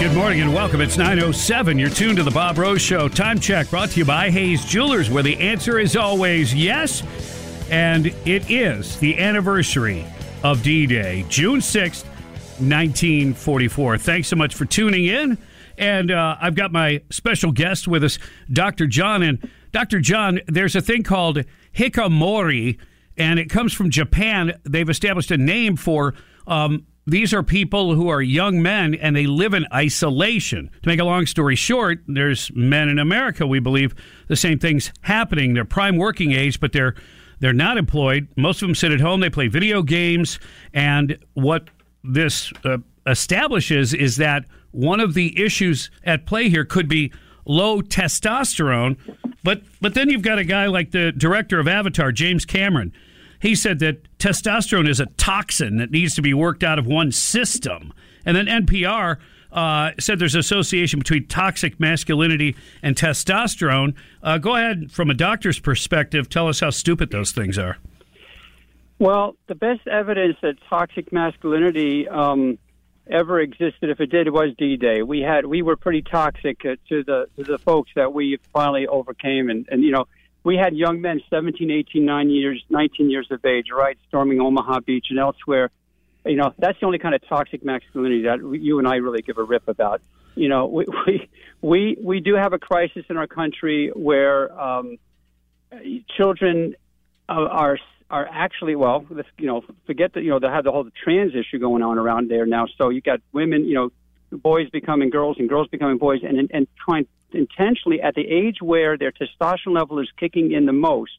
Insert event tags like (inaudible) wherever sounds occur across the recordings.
Good morning and welcome. It's 907. You're tuned to the Bob Rose Show. Time check brought to you by Hayes Jewelers, where the answer is always yes. And it is the anniversary of D Day, June 6th, 1944. Thanks so much for tuning in. And uh, I've got my special guest with us, Dr. John. And Dr. John, there's a thing called hikikomori, and it comes from Japan. They've established a name for um, these are people who are young men and they live in isolation. To make a long story short, there's men in America, we believe the same thing's happening. They're prime working age, but they're they're not employed. Most of them sit at home, they play video games, and what this uh, establishes is that one of the issues at play here could be low testosterone. But but then you've got a guy like the director of Avatar, James Cameron. He said that testosterone is a toxin that needs to be worked out of one system. And then NPR uh, said there's association between toxic masculinity and testosterone. Uh, go ahead, from a doctor's perspective, tell us how stupid those things are. Well, the best evidence that toxic masculinity um, ever existed, if it did, was D-Day. We had we were pretty toxic uh, to the to the folks that we finally overcame, and and you know we had young men, 17, 18, 9 years, 19 years of age, right, storming Omaha Beach and elsewhere. You know, that's the only kind of toxic masculinity that you and I really give a rip about. You know, we (laughs) we we, we do have a crisis in our country where um, children are are actually well, you know, forget that you know they have the whole trans issue going on around there now. So you got women, you know, boys becoming girls and girls becoming boys, and and trying intentionally at the age where their testosterone level is kicking in the most,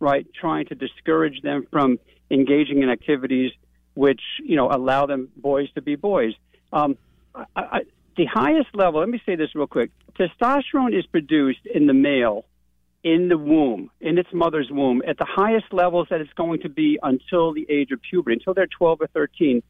right? Trying to discourage them from engaging in activities which you know allow them boys to be boys. Um, I, I, the highest level. Let me say this real quick. Testosterone is produced in the male in the womb, in its mother's womb, at the highest levels that it's going to be until the age of puberty, until they're 12 or 13.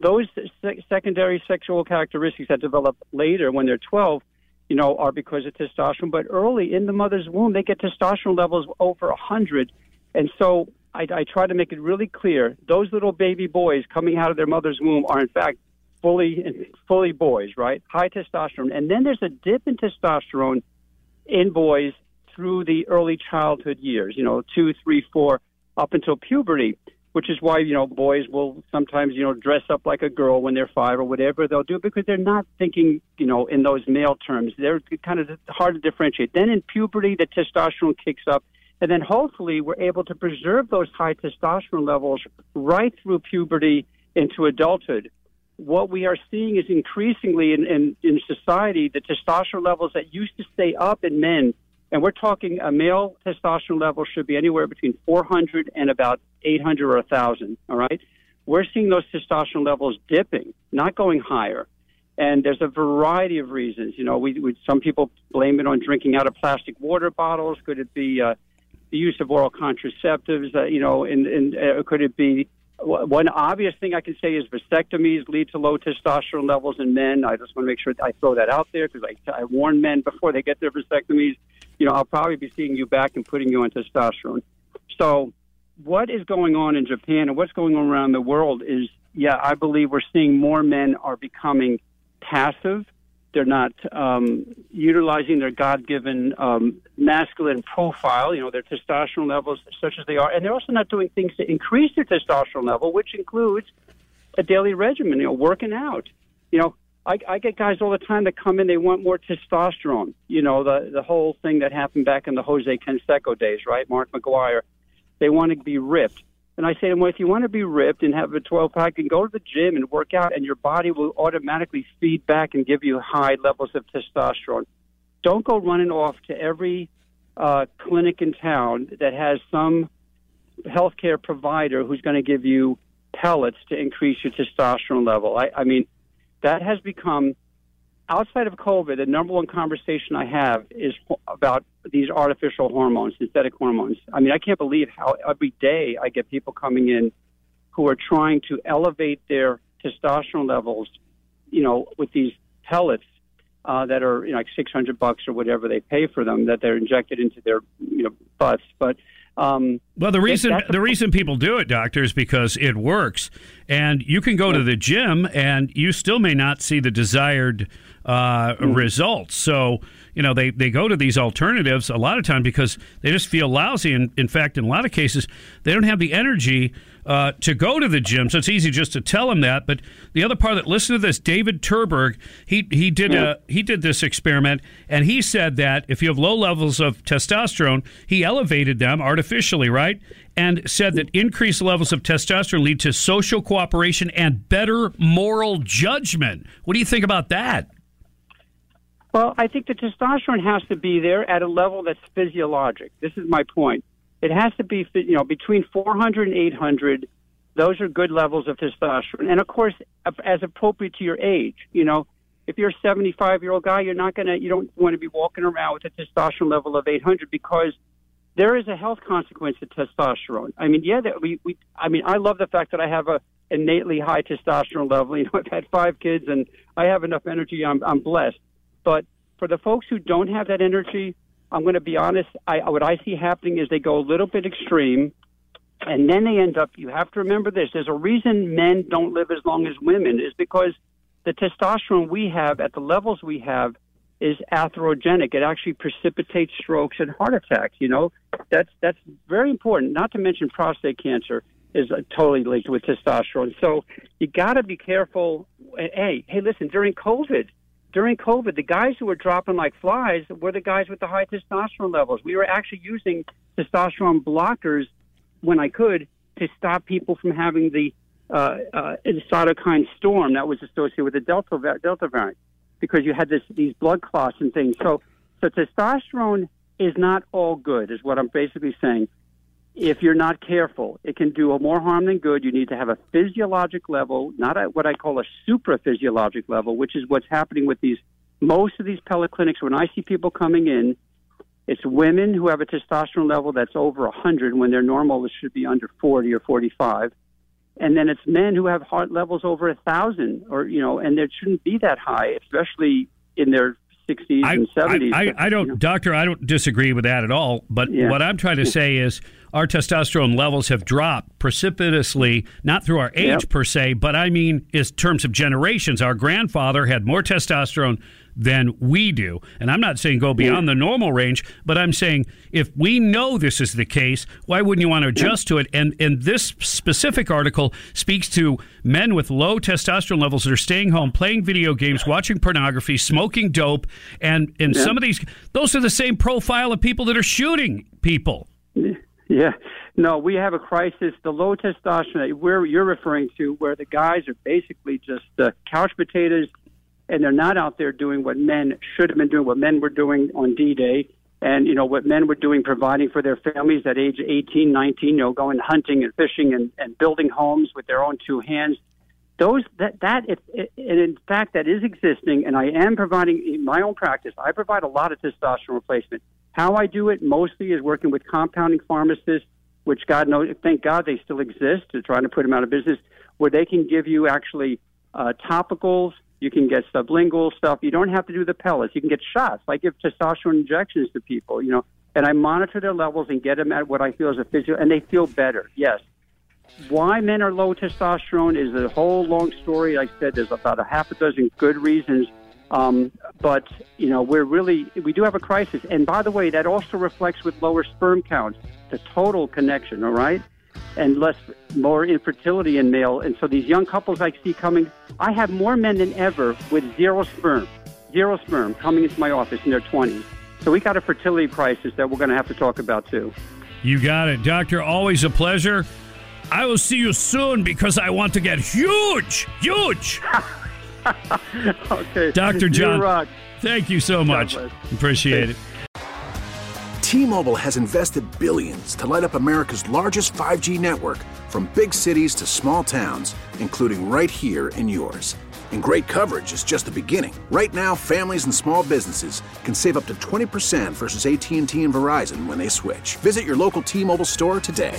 Those se- secondary sexual characteristics that develop later when they're 12 you know, are because of testosterone. But early in the mother's womb, they get testosterone levels over 100. And so I, I try to make it really clear those little baby boys coming out of their mother's womb are, in fact, fully fully boys, right? High testosterone. And then there's a dip in testosterone in boys through the early childhood years, you know, two, three, four, up until puberty which is why you know boys will sometimes you know dress up like a girl when they're five or whatever they'll do because they're not thinking you know in those male terms. They're kind of hard to differentiate. Then in puberty, the testosterone kicks up, and then hopefully we're able to preserve those high testosterone levels right through puberty into adulthood. What we are seeing is increasingly in, in, in society the testosterone levels that used to stay up in men and we're talking a male testosterone level should be anywhere between 400 and about 800 or 1,000. All right. We're seeing those testosterone levels dipping, not going higher. And there's a variety of reasons. You know, we, we some people blame it on drinking out of plastic water bottles. Could it be uh, the use of oral contraceptives? Uh, you know, and, and uh, could it be one obvious thing I can say is vasectomies lead to low testosterone levels in men. I just want to make sure I throw that out there because I, I warn men before they get their vasectomies you know, I'll probably be seeing you back and putting you on testosterone. So, what is going on in Japan and what's going on around the world is, yeah, I believe we're seeing more men are becoming passive. They're not um, utilizing their God-given um, masculine profile, you know, their testosterone levels such as they are, and they're also not doing things to increase their testosterone level, which includes a daily regimen, you know, working out. You know, I, I get guys all the time that come in. They want more testosterone. You know, the the whole thing that happened back in the Jose Canseco days, right? Mark McGwire. They want to be ripped. And I say to them, well, if you want to be ripped and have a 12 pack, and go to the gym and work out, and your body will automatically feed back and give you high levels of testosterone. Don't go running off to every uh, clinic in town that has some healthcare provider who's going to give you pellets to increase your testosterone level. I, I mean, that has become outside of COVID, the number one conversation I have is about these artificial hormones, synthetic hormones. I mean, I can't believe how every day I get people coming in who are trying to elevate their testosterone levels, you know, with these pellets uh, that are you know, like 600 bucks or whatever they pay for them that they're injected into their you know butts. But um, well, the reason the reason people do it, doctor, is because it works, and you can go to the gym and you still may not see the desired uh, mm-hmm. results. So you know they, they go to these alternatives a lot of time because they just feel lousy, and in fact, in a lot of cases, they don't have the energy uh, to go to the gym. So it's easy just to tell them that. But the other part that listen to this, David Turberg, he he did yeah. a, he did this experiment, and he said that if you have low levels of testosterone, he elevated them artificially, right? And said that increased levels of testosterone lead to social cooperation and better moral judgment. What do you think about that? Well, I think the testosterone has to be there at a level that's physiologic. This is my point. It has to be, you know, between 400 and 800. Those are good levels of testosterone, and of course, as appropriate to your age. You know, if you're a 75 year old guy, you're not gonna, you don't want to be walking around with a testosterone level of 800 because there is a health consequence to testosterone. I mean, yeah, we, we, I mean, I love the fact that I have a innately high testosterone level. You know, I've had five kids and I have enough energy. I'm, I'm blessed. But for the folks who don't have that energy, I'm going to be honest. I, what I see happening is they go a little bit extreme, and then they end up. You have to remember this. There's a reason men don't live as long as women is because the testosterone we have at the levels we have is atherogenic. It actually precipitates strokes and heart attacks. You know, that's that's very important. Not to mention prostate cancer is uh, totally linked with testosterone. So you got to be careful. Hey, hey, listen. During COVID, during COVID, the guys who were dropping like flies were the guys with the high testosterone levels. We were actually using testosterone blockers when I could to stop people from having the uh, uh, cytokine storm that was associated with the Delta Delta variant, because you had this these blood clots and things. So, so testosterone is not all good, is what I'm basically saying if you're not careful, it can do more harm than good. You need to have a physiologic level, not at what I call a supra physiologic level, which is what's happening with these most of these pellet clinics. When I see people coming in, it's women who have a testosterone level that's over 100 when their normal should be under 40 or 45. And then it's men who have heart levels over a thousand, or you know, and it shouldn't be that high, especially in their 60s I, and 70s. I, I, I don't, you know. doctor, I don't disagree with that at all. But yeah. what I'm trying to say is our testosterone levels have dropped precipitously, not through our age yep. per se, but I mean in terms of generations. Our grandfather had more testosterone than we do. And I'm not saying go beyond the normal range, but I'm saying if we know this is the case, why wouldn't you want to adjust to it? And and this specific article speaks to men with low testosterone levels that are staying home, playing video games, watching pornography, smoking dope, and and some of these those are the same profile of people that are shooting people. Yeah, no, we have a crisis. The low testosterone where you're referring to, where the guys are basically just uh, couch potatoes, and they're not out there doing what men should have been doing, what men were doing on D-Day, and you know what men were doing, providing for their families at age 18, 19, you know, going hunting and fishing and, and building homes with their own two hands. Those that that if, and in fact that is existing, and I am providing in my own practice. I provide a lot of testosterone replacement how I do it mostly is working with compounding pharmacists, which God knows, thank God they still exist to try to put them out of business, where they can give you actually uh, topicals. You can get sublingual stuff. You don't have to do the pellets. You can get shots. I give testosterone injections to people, you know, and I monitor their levels and get them at what I feel is a physical, and they feel better. Yes. Why men are low testosterone is a whole long story. I said there's about a half a dozen good reasons um, but you know, we're really we do have a crisis. And by the way, that also reflects with lower sperm counts, the total connection. All right, and less more infertility in male. And so these young couples I see coming, I have more men than ever with zero sperm, zero sperm coming into my office in their twenties. So we got a fertility crisis that we're going to have to talk about too. You got it, doctor. Always a pleasure. I will see you soon because I want to get huge, huge. (laughs) (laughs) okay. Dr. John, thank you so much. Appreciate it. T-Mobile has invested billions to light up America's largest 5G network from big cities to small towns, including right here in yours. And great coverage is just the beginning. Right now, families and small businesses can save up to 20% versus AT&T and Verizon when they switch. Visit your local T-Mobile store today.